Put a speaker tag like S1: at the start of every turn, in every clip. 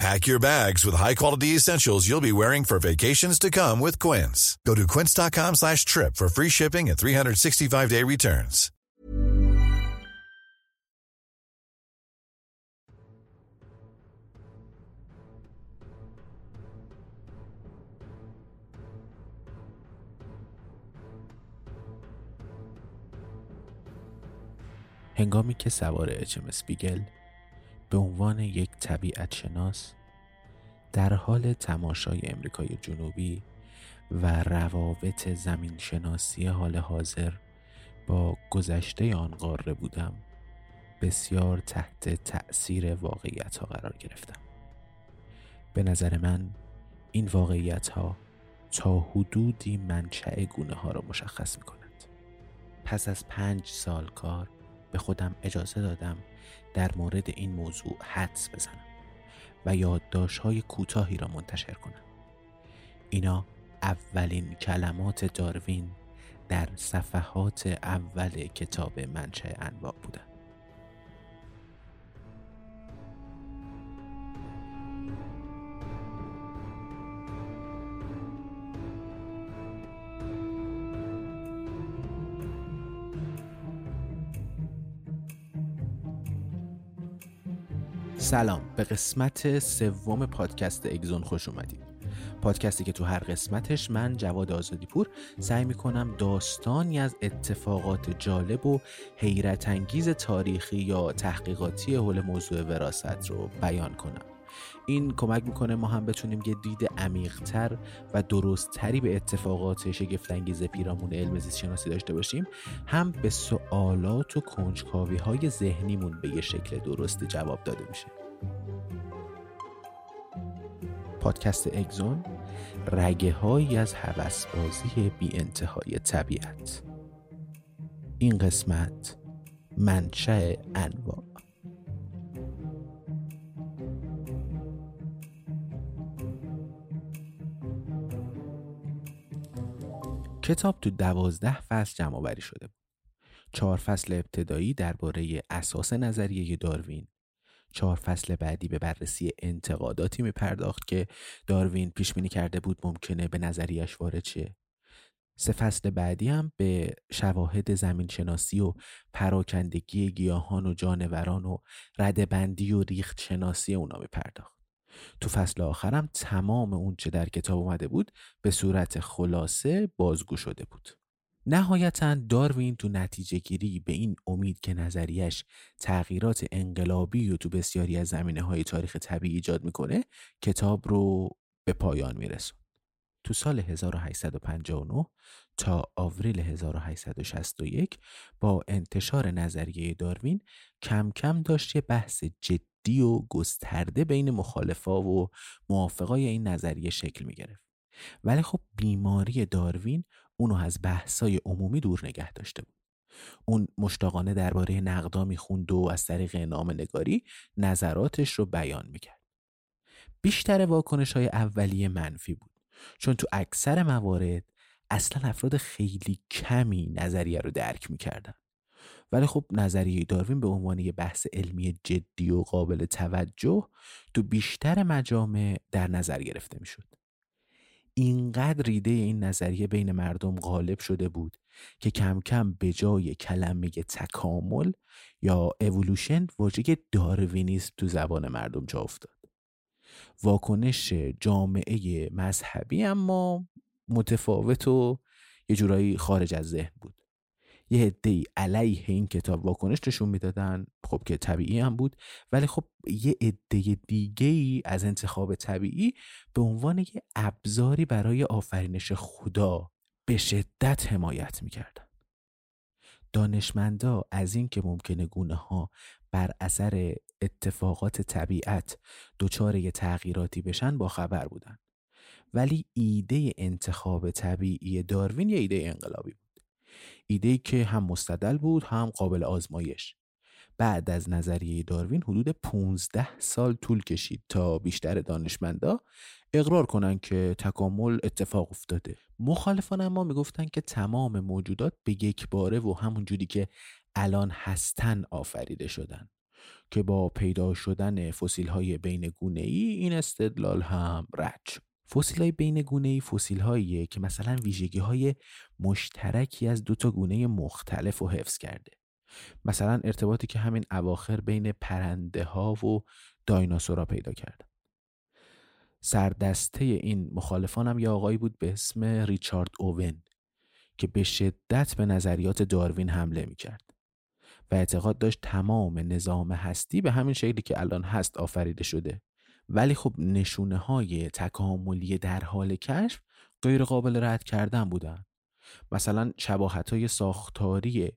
S1: Pack your bags with high-quality essentials you'll be wearing for vacations to come with Quince. Go to quince.com slash trip for free shipping and 365-day returns.
S2: هنگامی که سوار اچمس بیگل به عنوان یک طبیعت شناس در حال تماشای امریکای جنوبی و روابط زمین شناسی حال حاضر با گذشته آن قاره بودم بسیار تحت تأثیر واقعیت ها قرار گرفتم. به نظر من این واقعیت ها تا حدودی منشأ گونه ها را مشخص می کند پس از پنج سال کار به خودم اجازه دادم در مورد این موضوع حدس بزنم و یادداشت های کوتاهی را منتشر کنم. اینا اولین کلمات داروین در صفحات اول کتاب منشأ انواع بودند سلام به قسمت سوم پادکست اگزون خوش اومدید. پادکستی که تو هر قسمتش من جواد آزادی پور سعی می‌کنم داستانی از اتفاقات جالب و حیرت انگیز تاریخی یا تحقیقاتی حول موضوع وراست رو بیان کنم. این کمک می‌کنه ما هم بتونیم یه دید عمیقتر و درستتری به اتفاقات شگفتانگیز پیرامون علم زیست شناسی داشته باشیم هم به سوالات و کنجکاوی های ذهنیمون به یه شکل درست جواب داده میشه. پادکست اگزون رگه هایی از حوسبازی بی انتهای طبیعت. این قسمت منشأ انواع. کتاب تو دوازده فصل جمع آوری شده بود. چهار فصل ابتدایی درباره اساس نظریه داروین. چهار فصل بعدی به بررسی انتقاداتی می پرداخت که داروین پیش بینی کرده بود ممکنه به نظریش وارد شه. سه فصل بعدی هم به شواهد زمین شناسی و پراکندگی گیاهان و جانوران و ردبندی و ریخت شناسی اونا می پرداخت تو فصل آخرم تمام اون چه در کتاب اومده بود به صورت خلاصه بازگو شده بود. نهایتا داروین تو نتیجه گیری به این امید که نظریش تغییرات انقلابی و تو بسیاری از زمینه های تاریخ طبیعی ایجاد می‌کنه کتاب رو به پایان میرسون. تو سال 1859 تا آوریل 1861 با انتشار نظریه داروین کم کم داشت بحث جدی جدی و گسترده بین مخالفا و موافقای این نظریه شکل می گرفت. ولی خب بیماری داروین اونو از بحثای عمومی دور نگه داشته بود. اون مشتاقانه درباره نقدا می‌خوند و از طریق نام نگاری نظراتش رو بیان می‌کرد. بیشتر واکنش های اولیه منفی بود چون تو اکثر موارد اصلا افراد خیلی کمی نظریه رو درک می‌کردن ولی خب نظریه داروین به عنوان یه بحث علمی جدی و قابل توجه تو بیشتر مجامع در نظر گرفته می‌شد. اینقدر ریده این نظریه بین مردم غالب شده بود که کم کم به جای کلمه تکامل یا اولوشن واژه داروینیسم تو زبان مردم جا افتاد. واکنش جامعه مذهبی اما متفاوت و یه جورایی خارج از ذهن بود. یه عده علیه این کتاب واکنش نشون می‌دادن خب که طبیعی هم بود ولی خب یه عده دیگه ای از انتخاب طبیعی به عنوان یه ابزاری برای آفرینش خدا به شدت حمایت می‌کردن. دانشمندا از این که ممکنه گونه ها بر اثر اتفاقات طبیعت دچار یه تغییراتی بشن با خبر بودن. ولی ایده انتخاب طبیعی داروین یه ایده انقلابی ایده که هم مستدل بود هم قابل آزمایش. بعد از نظریه داروین حدود 15 سال طول کشید تا بیشتر دانشمندا اقرار کنن که تکامل اتفاق افتاده. مخالفان اما می‌گفتن که تمام موجودات به یک باره و همون جوری که الان هستن آفریده شدن. که با پیدا شدن فسیل های بین گونه ای این استدلال هم رد شد. فسیل های بین گونه ای فسیل هاییه که مثلا ویژگی های مشترکی از دو تا گونه مختلف رو حفظ کرده. مثلا ارتباطی که همین اواخر بین پرنده ها و دایناسورا پیدا کرده. سردسته این مخالفان هم یه آقایی بود به اسم ریچارد اوون که به شدت به نظریات داروین حمله می کرد و اعتقاد داشت تمام نظام هستی به همین شکلی که الان هست آفریده شده. ولی خب نشونه های تکاملی در حال کشف غیر قابل رد کردن بودن. مثلا شباهت های ساختاری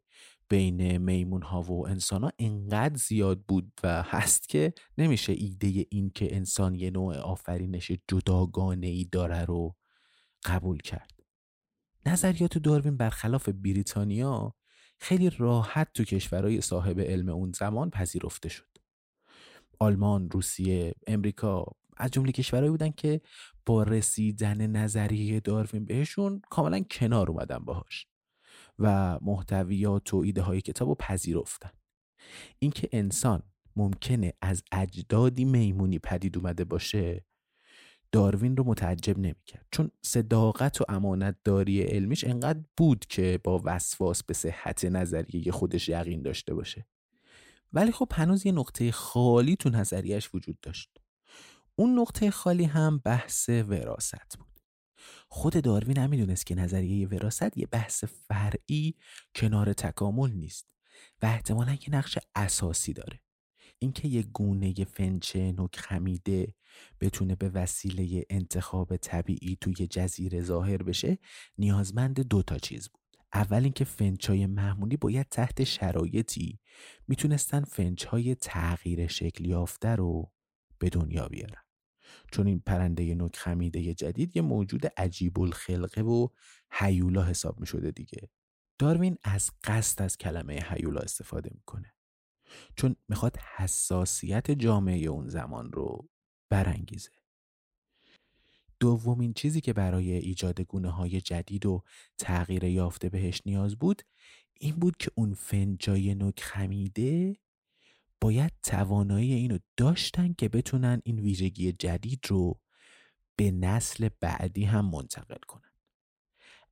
S2: بین میمون ها و انسان ها انقدر زیاد بود و هست که نمیشه ایده این که انسان یه نوع آفرینش جداگانه ای داره رو قبول کرد. نظریات داروین برخلاف بریتانیا خیلی راحت تو کشورهای صاحب علم اون زمان پذیرفته شد. آلمان، روسیه، امریکا از جمله کشورهایی بودن که با رسیدن نظریه داروین بهشون کاملا کنار اومدن باهاش و محتویات و ایده های کتاب رو پذیرفتن. اینکه انسان ممکنه از اجدادی میمونی پدید اومده باشه داروین رو متعجب نمی‌کرد. چون صداقت و امانت داری علمیش انقدر بود که با وسواس به صحت نظریه خودش یقین داشته باشه. ولی خب هنوز یه نقطه خالی تو نظریش وجود داشت. اون نقطه خالی هم بحث وراست بود. خود داروین هم می‌دونست که نظریه وراست یه بحث فرعی کنار تکامل نیست و احتمالا یه نقش اساسی داره. اینکه یه گونه فنچه نوک خمیده بتونه به وسیله انتخاب طبیعی توی جزیره ظاهر بشه نیازمند دو تا چیز بود. اول اینکه فنچای معمولی باید تحت شرایطی می‌تونستن فنچهای تغییر شکل یافته رو به دنیا بیارن. چون این پرنده نوک خمیده جدید یه موجود عجیب الخلقه و حیولا حساب می شده دیگه. داروین از قصد از کلمه حیولا استفاده می‌کنه. چون می‌خواد حساسیت جامعه اون زمان رو برانگیزه. دومین چیزی که برای ایجاد گونه های جدید و تغییر یافته بهش نیاز بود این بود که اون فنجای نوک خمیده باید توانایی اینو داشتن که بتونن این ویژگی جدید رو به نسل بعدی هم منتقل کنن.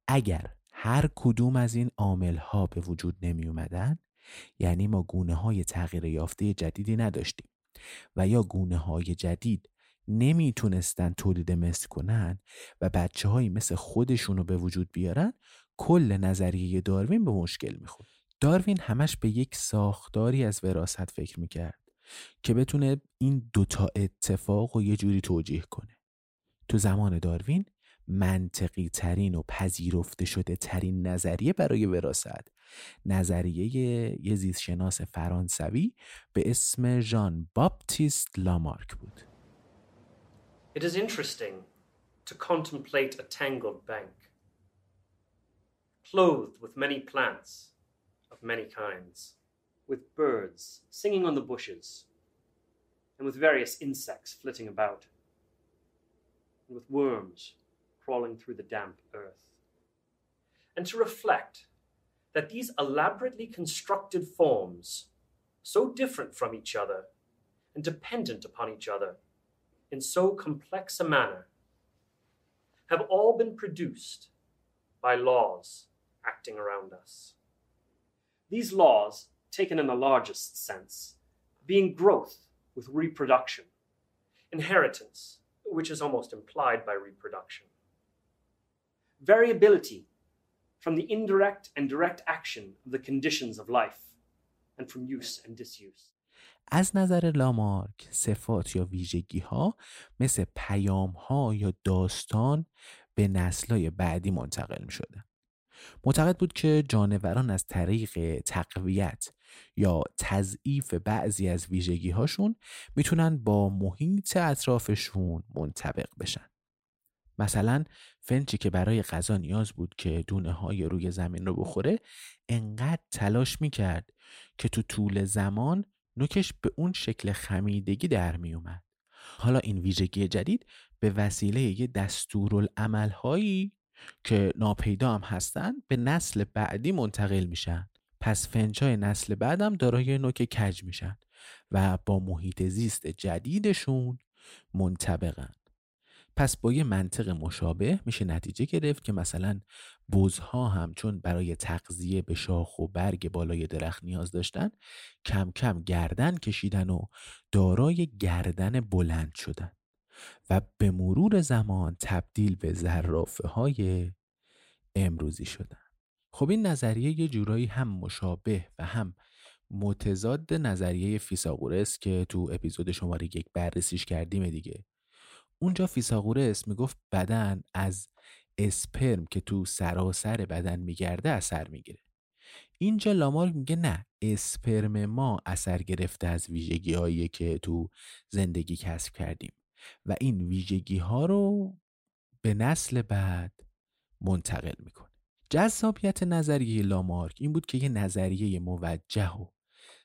S2: اگر هر کدوم از این عامل ها به وجود نمی اومدن یعنی ما گونه های تغییر یافته جدیدی نداشتیم و یا گونه های جدید نمی‌تونستن تولید مثل کنن و بچه های مثل خودشون رو به وجود بیارن کل نظریه داروین به مشکل می‌خورد. داروین همش به یک ساختاری از وراست فکر می‌کرد که بتونه این دوتا اتفاق رو یه جوری توجیه کنه. تو زمان داروین منطقی ترین و پذیرفته شده ترین نظریه برای وراست نظریه یه زیستشناس فرانسوی به اسم ژان باپتیست لامارک بود.
S3: It is interesting to contemplate a tangled bank, clothed with many plants of many kinds, with birds singing on the bushes, and with various insects flitting about, and with worms crawling through the damp earth. and to reflect that these elaborately constructed forms, so different from each other and dependent upon each other in so complex a manner, have all been produced by laws acting around us. These laws, taken in the largest sense, being growth with reproduction, inheritance, which is almost implied by reproduction, variability from the indirect and direct action of the conditions of life, and from use and disuse.
S2: از نظر لامارک صفات یا ویژگی ها مثل پیام ها یا داستان به نسلای بعدی منتقل می شدن. معتقد بود که جانوران از طریق تقویت یا تضعیف بعضی از ویژگی هاشون می‌تونن با محیط اطرافشون منطبق بشن. مثلا فنچی که برای غذا نیاز بود که دونه های روی زمین رو بخوره انقدر تلاش می‌کرد که تو طول زمان نوکش به اون شکل خمیدگی در می اومد. حالا این ویژگی جدید به وسیله یه دستورالعمل هایی که ناپیدا هم هستن به نسل بعدی منتقل میشن پس فنچای نسل بعدم دارای نوک کج میشن و با محیط زیست جدیدشون منطبقن پس با یه منطق مشابه میشه نتیجه گرفت که مثلا بزها هم چون برای تغذیه به شاخ و برگ بالای درخت نیاز داشتن کم کم گردن کشیدن و دارای گردن بلند شدن. و به مرور زمان تبدیل به زرافه های امروزی شدن. خب این نظریه یه جورایی هم مشابه و هم متضاد نظریه فیساغورس که تو اپیزود شماره یک بررسیش کردیم دیگه. اونجا فیساغورس می‌گفت بدن از اسپرم که تو سراسر بدن میگرده اثر می‌گیره. اینجا لامارک میگه نه اسپرم ما اثر گرفته از ویژگی هایی که تو زندگی کسب کردیم و این ویژگی ها رو به نسل بعد منتقل می‌کنه. جذابیت نظریه لامارک این بود که یه نظریه موجه و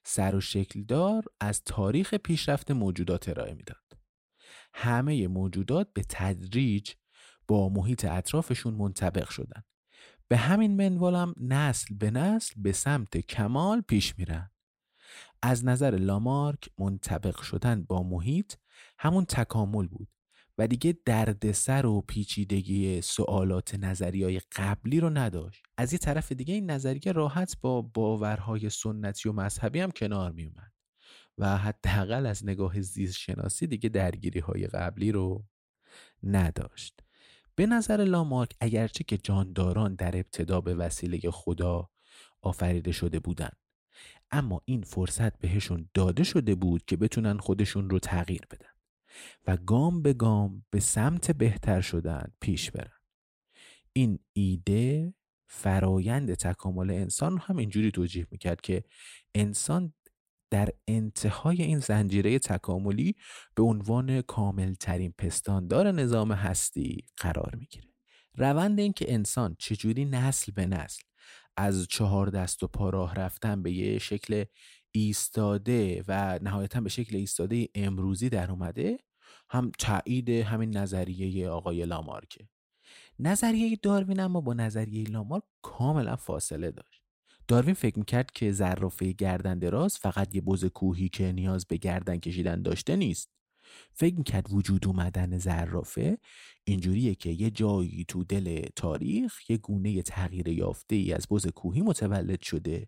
S2: سر و شکلدار از تاریخ پیشرفت موجودات ارائه می‌داد. همه موجودات به تدریج با محیط اطرافشون منطبق شدن. به همین منوال هم نسل به نسل به سمت کمال پیش میرن. از نظر لامارک منطبق شدن با محیط همون تکامل بود و دیگه دردسر و پیچیدگی سوالات نظری های قبلی رو نداشت. از یه طرف دیگه این نظریه راحت با باورهای سنتی و مذهبی هم کنار می اومد و حداقل از نگاه زیست شناسی دیگه درگیری های قبلی رو نداشت. به نظر لامارک اگرچه که جانداران در ابتدا به وسیله خدا آفریده شده بودند اما این فرصت بهشون داده شده بود که بتونن خودشون رو تغییر بدن و گام به گام به سمت بهتر شدن پیش برن. این ایده فرایند تکامل انسان رو هم اینجوری توجیه می‌کرد که انسان در انتهای این زنجیره تکاملی به عنوان کاملترین پستاندار نظام هستی قرار می‌گیره. روند این که انسان چجوری نسل به نسل از چهار دست و پا راه رفتن به یه شکل ایستاده و نهایتا به شکل ایستاده امروزی در اومده هم تایید همین نظریه آقای لامارکه. نظریه داروین اما با نظریه لامارک کاملا فاصله داشت. داروین فکر می‌کرد که ظرافه گردن دراز فقط یه بز کوهی که نیاز به گردن کشیدن داشته نیست. فکر می‌کرد وجود اومدن زرافه اینجوریه که یه جایی تو دل تاریخ یه گونه تغییر یافته ای از بز کوهی متولد شده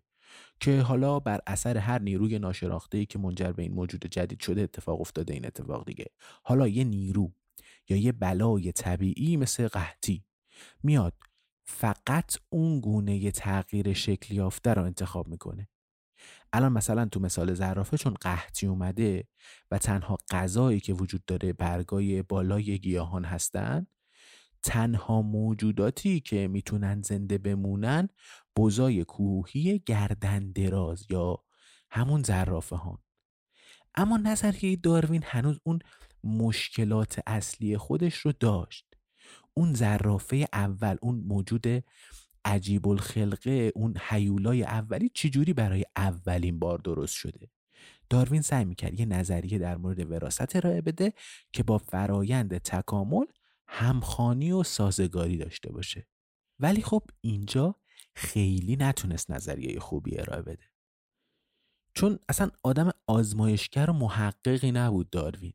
S2: که حالا بر اثر هر نیروی ناشناخته ای که منجر به این موجود جدید شده اتفاق افتاده این اتفاق دیگه. حالا یه نیرو یا یه بلای طبیعی مثل قحطی میاد فقط اون گونه تغییر شکل یافته رو انتخاب می‌کنه. الان مثلا تو مثال زرافه چون قحطی اومده و تنها غذایی که وجود داره برگای بالای گیاهان هستن تنها موجوداتی که می‌تونن زنده بمونن بزای کوهی گردن دراز یا همون زرافه هان اما نظریه داروین هنوز اون مشکلات اصلی خودش رو داشت. اون زرافه اول اون موجود عجیب الخلقه اون حیولای اولی چجوری برای اولین بار درست شده؟ داروین سعی می‌کرد یه نظریه در مورد وراست ارائه بده که با فرایند تکامل همخانی و سازگاری داشته باشه. ولی خب اینجا خیلی نتونست نظریه خوبی ارائه بده. چون اصلا آدم آزمایشگر و محققی نبود داروین.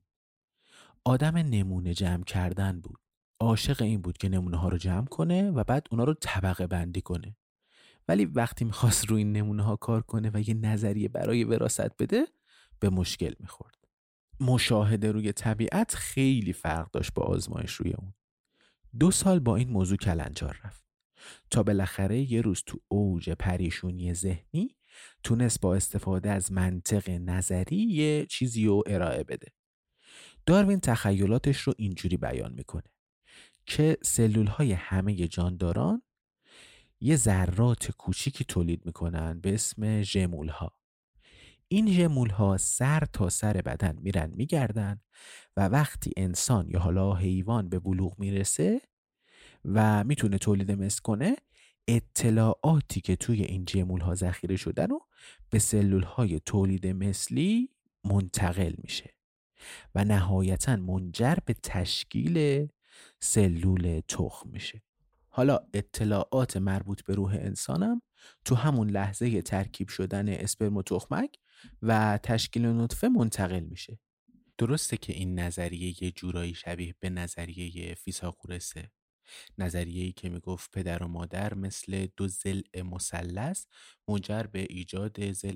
S2: آدم نمونه جمع کردن بود. عاشق این بود که نمونه ها رو جمع کنه و بعد اونا رو طبقه بندی کنه. ولی وقتی می‌خواست روی این نمونه ها کار کنه و یه نظریه برای وراست بده به مشکل می‌خورد. مشاهده روی طبیعت خیلی فرق داشت با آزمایش روی اون. دو سال با این موضوع کلنجار رفت. تا بالاخره یه روز تو اوج پریشونی ذهنی تونست با استفاده از منطق نظری یه چیزی رو ارائه بده. داروین تخیلاتش رو اینجوری بیان می‌کنه. که سلول های همه جانداران یه ذرات کوچیکی تولید می‌کنن به اسم ژمول ها این ژمول ها سر تا سر بدن میرن میگردن و وقتی انسان یا حالا حیوان به بلوغ می‌رسه و می‌تونه تولید مثل کنه اطلاعاتی که توی این جمول ها ذخیره شدن رو به سلول های تولید مثلی منتقل میشه و نهایتا منجر به تشکیل سلول تخم میشه. حالا اطلاعات مربوط به روح انسانم تو همون لحظه ترکیب شدن اسپرم و تخمک و تشکیل نطفه منتقل میشه. درسته که این نظریه یه جورایی شبیه به نظریه فیساغورسه نظریه‌ای که می‌گفت پدر و مادر مثل دو زل مثلث منجر به ایجاد زل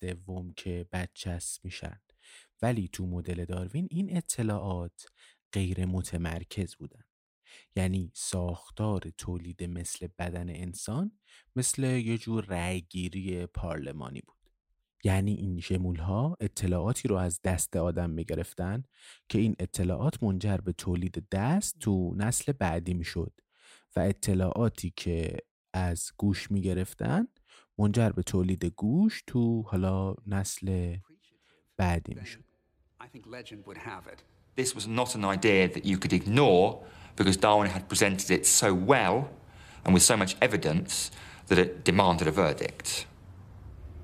S2: دوم که بچس میشن. ولی تو مدل داروین این اطلاعات غیر متمرکز بودن. یعنی ساختار تولید مثل بدن انسان مثل یه جور رأیگیری پارلمانی بود. یعنی این شمول ها اطلاعاتی رو از دست آدم می گرفتن که این اطلاعات منجر به تولید دست تو نسل بعدی می شد و اطلاعاتی که از گوش می گرفتن منجر به تولید گوش تو حالا نسل بعدی می شد
S4: This was not an idea that you could ignore because Darwin had presented it so well and with so much evidence that it demanded a verdict.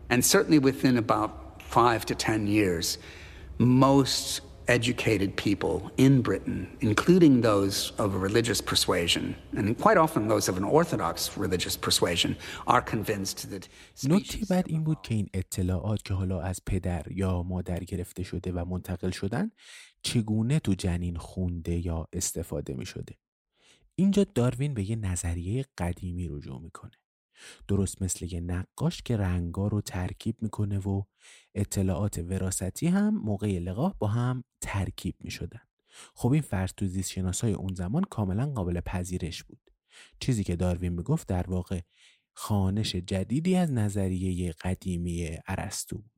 S5: And certainly within about five to ten years, most educated people in Britain, including those of a religious persuasion, and quite often those of an orthodox religious persuasion, are convinced that
S2: نکته بعد این بود که این اطلاعات که حالا از پدر یا مادر گرفته شده و منتقل شدن چگونه تو جنین خونده یا استفاده می شده. اینجا داروین به یه نظریه قدیمی رجوع می‌کنه. درست مثل یه نقاش که رنگا رو ترکیب می‌کنه و اطلاعات وراستی هم موقع لقاح با هم ترکیب می‌شدن. خب این فرض تو زیست شناسای اون زمان کاملا قابل پذیرش بود. چیزی که داروین می‌گفت در واقع خانش جدیدی از نظریه قدیمی ارسطو بود.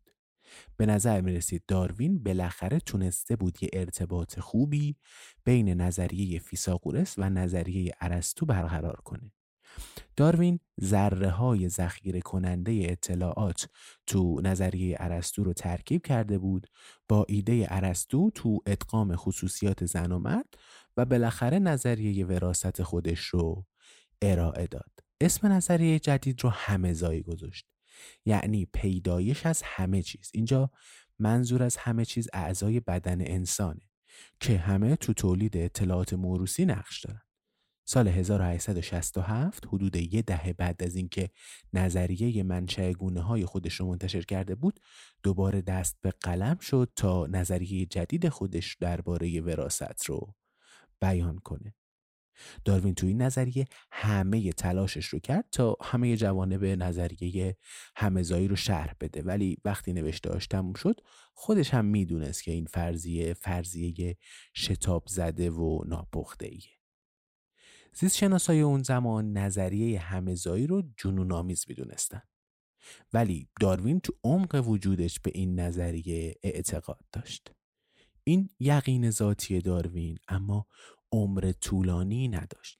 S2: به نظر می رسید داروین بالاخره تونسته بود یه ارتباط خوبی بین نظریه فیساغورس و نظریه ارسطو برقرار کنه. داروین ذره های ذخیره کننده اطلاعات تو نظریه ارسطو رو ترکیب کرده بود با ایده ارسطو تو ادغام خصوصیات زن و مرد و بالاخره نظریه وراست خودش رو ارائه داد. اسم نظریه جدید رو همه زایی گذاشت. یعنی پیدایش از همه چیز اینجا منظور از همه چیز اعضای بدن انسانه که همه تو تولید اطلاعات موروسی نقش دارن سال 1867 حدود یه دهه بعد از اینکه نظریه منشأ گونه های خودش رو منتشر کرده بود دوباره دست به قلم شد تا نظریه جدید خودش درباره وراست رو بیان کنه داروین تو این نظریه همه تلاشش رو کرد تا همه جوانب نظریه همزایی رو شرح بده ولی وقتی نوشتهاش تموم شد خودش هم می‌دونست که این فرضیه فرضیه شتاب زده و ناپخته ایه. زیست شناسای اون زمان نظریه همزایی رو جنون آمیز می‌دونستن. ولی داروین تو عمق وجودش به این نظریه اعتقاد داشت. این یقین ذاتی داروین اما عمر طولانی نداشت.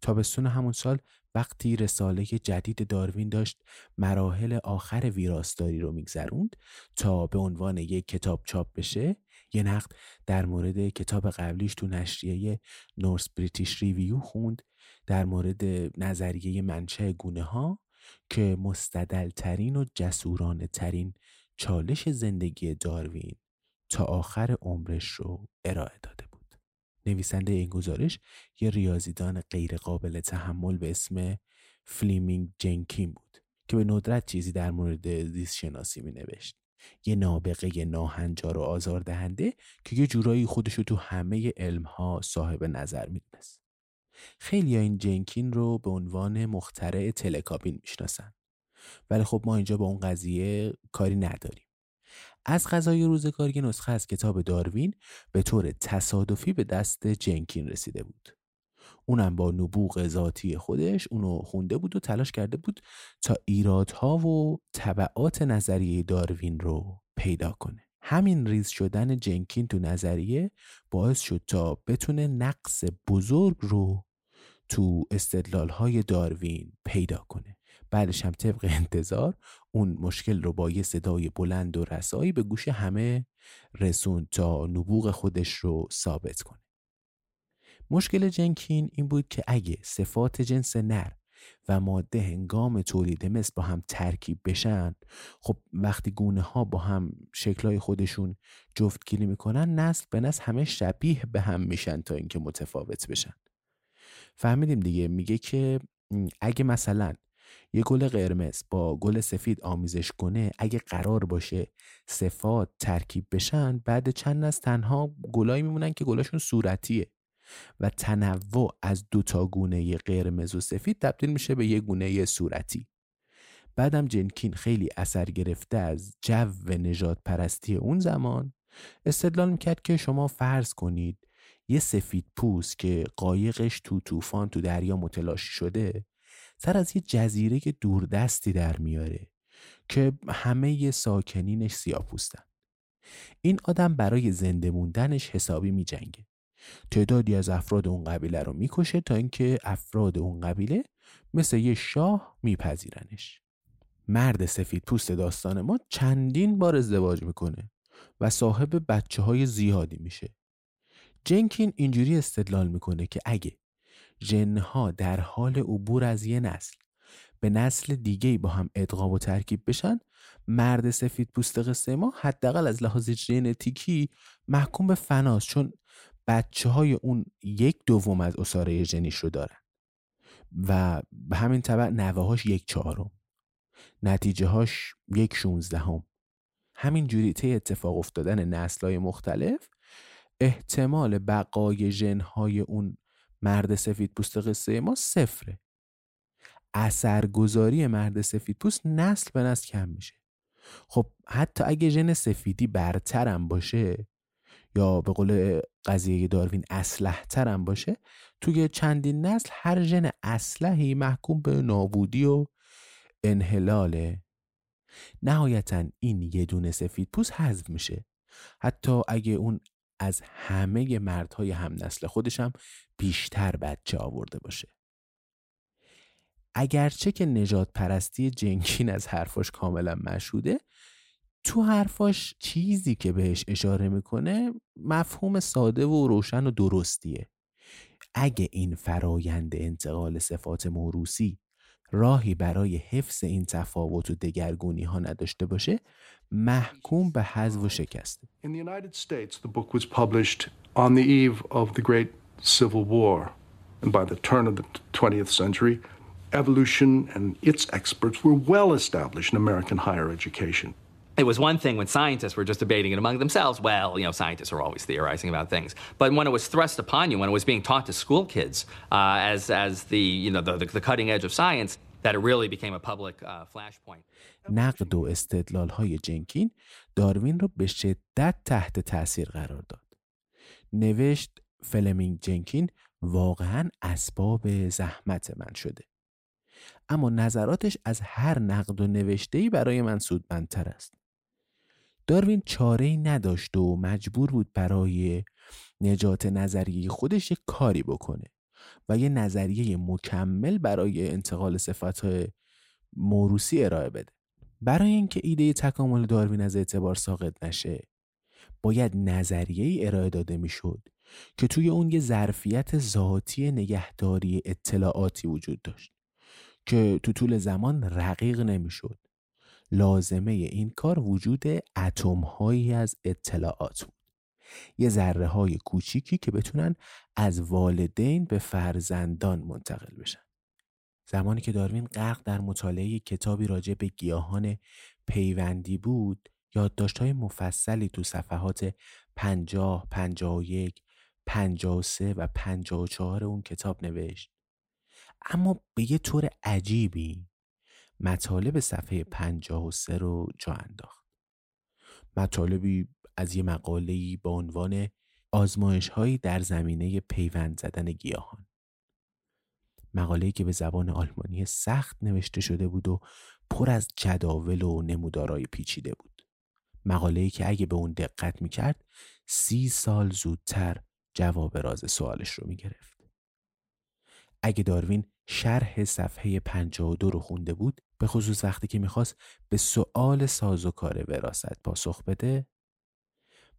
S2: تابستون همون سال وقتی رساله جدید داروین داشت مراحل آخر ویراستاری رو میگذروند تا به عنوان یک کتاب چاپ بشه یه نقد در مورد کتاب قبلیش تو نشریه نورس بریتیش ریویو خوند در مورد نظریه منشه گونه ها که مستدل ترین و جسورانه ترین چالش زندگی داروین تا آخر عمرش رو ارائه داده بود. نویسنده این گزارش یه ریاضیدان غیرقابل تحمل به اسم فلیمینگ جنکین بود که به ندرت چیزی در مورد زیست شناسی می نوشت. یه نابغه ناهنجار و آزار دهنده که یه جورایی خودشو تو همه علم ها صاحب نظر می‌دونست. خیلی ها این جنکین رو به عنوان مخترع تلکابین می‌شناسن. ولی خب ما اینجا با اون قضیه کاری نداریم. از غذای روزگار یه نسخه از کتاب داروین به طور تصادفی به دست جنکین رسیده بود. اونم با نبوغ ذاتی خودش اونو خونده بود و تلاش کرده بود تا ایرادها و طبعات نظریه داروین رو پیدا کنه. همین ریز شدن جنکین تو نظریه باعث شد تا بتونه نقص بزرگ رو تو استدلال های داروین پیدا کنه. بعدش هم طبق انتظار اون مشکل رو با یه صدای بلند و رسایی به گوش همه رسون تا نبوغ خودش رو ثابت کنه. مشکل جنکین این بود که اگه صفات جنس نر و ماده هنگام تولید مثل با هم ترکیب بشن خب وقتی گونه ها با هم شکلهای خودشون جفتگیری می‌کنن نسل به نسل همه شبیه به هم میشن تا اینکه متفاوت بشن. فهمیدیم دیگه میگه که اگه مثلا یه گل قرمز با گل سفید آمیزش کنه اگه قرار باشه صفات ترکیب بشن بعد چند از تنها گلایی میمونن که گلاشون صورتیه. و تنوع از دو تا گونه قرمز و سفید تبدیل میشه به یه گونه صورتی بعدم جنکین خیلی اثر گرفته از جو نجات پرستی اون زمان استدلال می‌کرد که شما فرض کنید یه سفید پوست که قایقش تو طوفان تو دریا متلاشی شده سر از یه جزیره دوردستی در میاره که همه ساکنینش سیاه پوستن. این آدم برای زنده موندنش حسابی می جنگه. تعدادی از افراد اون قبیله رو می‌کشه تا اینکه افراد اون قبیله مثل یه شاه میپذیرنش. مرد سفید پوست داستان ما چندین بار ازدواج می‌کنه و صاحب بچه های زیادی میشه. جنکین اینجوری استدلال می‌کنه که اگه جنها در حال عبور از یه نسل به نسل دیگه با هم ادغام و ترکیب بشن مرد سفید پوست قصه ما حداقل از لحاظ ژنتیکی محکوم به فناست چون بچه های اون یک دوم از اساره ژنیش رو دارن. و به همین طبع نوه یک چهارم. نتیجه هاش یک شونزدهم. همین جوری طی اتفاق افتادن نسل های مختلف احتمال بقای ژنهای اون مرد سفید پوست قصه ما صفره. اثرگذاری مرد سفید پوست نسل به نسل کم میشه. خب حتی اگه ژن سفیدی برترم باشه یا به قول قضیه داروین اسلح ترم باشه توی چندین نسل هر ژن اسلحی محکوم به نابودی و انحلاله. نهایتا این یه دونه سفید پوست حذف میشه. حتی اگه اون از همه مردهای هم نسل خودشم بیشتر بچه آورده باشه. اگرچه که نجات پرستی جنکین از حرفاش کاملا مشهوده تو حرفاش چیزی که بهش اشاره می‌کنه مفهوم ساده و روشن و درستیه اگه این فرایند انتقال صفات موروسی راهی برای حفظ این تفاوت و دگرگونی ها نداشته باشه محکوم به حذف و شکسته
S6: In the United States the book was published on the eve of the great civil war and by the turn of the 20th century evolution and its experts were well established in American higher education
S7: it was one thing when scientists were just debating it among themselves. Well, you know, scientists are always theorizing about things. But when it was thrust upon you, when it was being taught to school kids uh, as, as the, you know, the, the, cutting edge of science, that it really became a public uh, flashpoint.
S2: نقد و استدلال های جنکین داروین رو به شدت تحت تاثیر قرار داد. نوشت فلمینگ جنکین واقعا اسباب زحمت من شده. اما نظراتش از هر نقد و نوشتهی برای من سودمندتر است. داروین چاره ای نداشت و مجبور بود برای نجات نظریه خودش یک کاری بکنه و یه نظریه مکمل برای انتقال صفتهای موروسی ارائه بده. برای اینکه ایده تکامل داروین از اعتبار ساقط نشه باید نظریه ارائه داده می‌شد که توی اون یه ظرفیت ذاتی نگهداری اطلاعاتی وجود داشت که تو طول زمان رقیق نمی‌شد. لازمه این کار وجود اتم هایی از اطلاعات بود. یه ذره های کوچیکی که بتونن از والدین به فرزندان منتقل بشن. زمانی که داروین غرق در مطالعه کتابی راجع به گیاهان پیوندی بود های مفصلی تو صفحات 50 51 53 و 54 اون کتاب نوشت. اما به یه طور عجیبی مطالب صفحه 53 رو جا انداخت. مطالبی از یه مقاله‌ای با عنوان آزمایش هایی در زمینه پیوند زدن گیاهان. مقاله‌ای که به زبان آلمانی سخت نوشته شده بود و پر از جداول و نمودارای پیچیده بود. مقاله‌ای که اگه به اون دقت می‌کرد سی سال زودتر جواب راز سوالش رو می‌گرفت. اگه داروین شرح صفحه 52 رو خونده بود به خصوص وقتی که می‌خواست به سوال سازوکار وراست پاسخ بده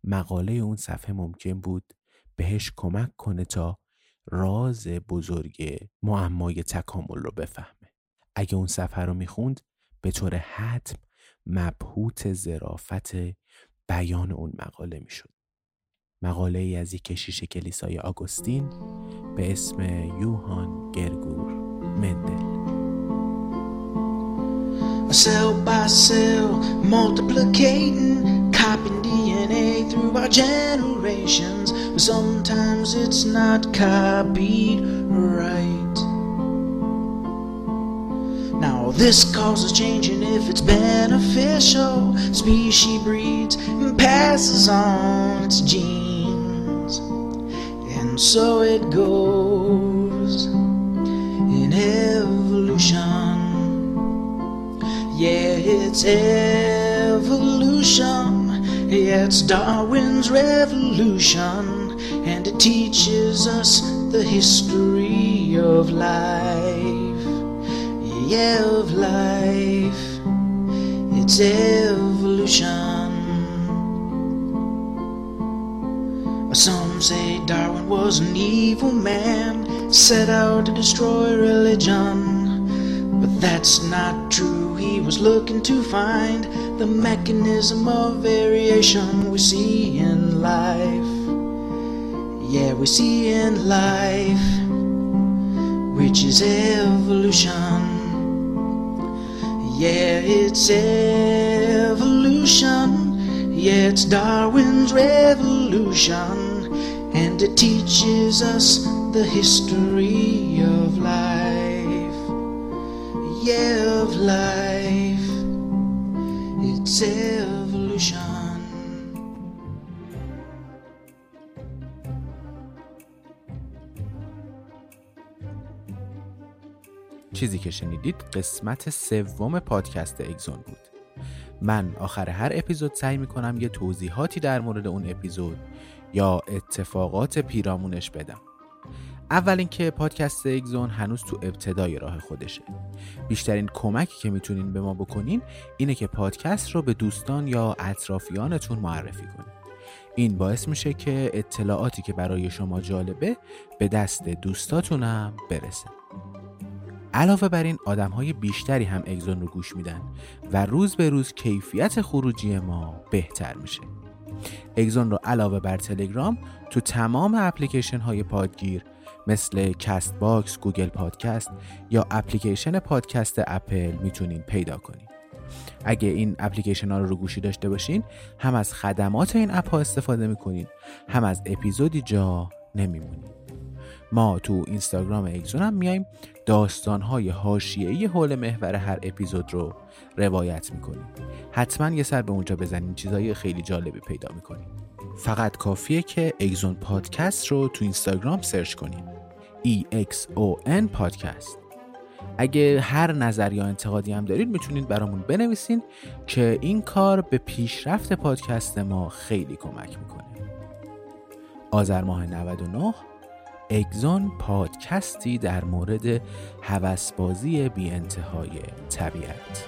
S2: مقاله اون صفحه ممکن بود بهش کمک کنه تا راز بزرگ معمای تکامل رو بفهمه. اگه اون صفحه رو می‌خوند به طور حتم مبهوت زرافت بیان اون مقاله می‌شد. مقاله ای از یک کشیش کلیسای آگوستین به اسم یوهان گرگور مندل. Cell by cell multiplicating copying DNA through our generations. But sometimes it's not copied right. Now this causes changing if it's beneficial. Species breeds and passes on its genes. And so it goes in evolution. It's evolution. It's Darwin's revolution, and it teaches us the history of life. Yeah, of life. It's evolution. Some say Darwin was an evil man, set out to destroy religion. But that's not true. He was looking to find the mechanism of variation we see in life. Yeah, we see in life, which is evolution. Yeah, it's evolution. Yeah, it's Darwin's revolution and it teaches us the history of life. Yeah, of life. Evolution. چیزی که شنیدید قسمت سوم پادکست اگزون بود من آخر هر اپیزود سعی می‌کنم یه توضیحاتی در مورد اون اپیزود یا اتفاقات پیرامونش بدم اول اینکه پادکست اگزون هنوز تو ابتدای راه خودشه. بیشترین کمکی که می‌تونین به ما بکنین اینه که پادکست رو به دوستان یا اطرافیانتون معرفی کنین. این باعث میشه که اطلاعاتی که برای شما جالبه به دست دوستاتونم برسه. علاوه بر این آدم های بیشتری هم اگزون رو گوش میدن و روز به روز کیفیت خروجی ما بهتر میشه. اگزون رو علاوه بر تلگرام تو تمام اپلیکیشن های پادگیر مثل Castbox، گوگل پادکست یا اپلیکیشن پادکست اپل می‌تونین پیدا کنین. اگه این اپلیکیشن ها رو رو گوشی داشته باشین هم از خدمات این اپ ها استفاده می‌کنین هم از اپیزودی جا نمیمونین. ما تو اینستاگرام اگزون هم میایم داستانهای حاشیه‌ای حول محور هر اپیزود رو روایت می‌کنیم. حتما یه سر به اونجا بزنین چیزای خیلی جالبی پیدا می‌کنیم فقط کافیه که اگزون پادکست رو تو اینستاگرام سرچ کنیم E X O N پادکست اگه هر نظر یا انتقادی هم دارید می‌تونید برامون بنویسین که این کار به پیشرفت پادکست ما خیلی کمک می‌کنه. آذر ماه 99 اگزون پادکستی در مورد هوسبازی بی انتهای طبیعت.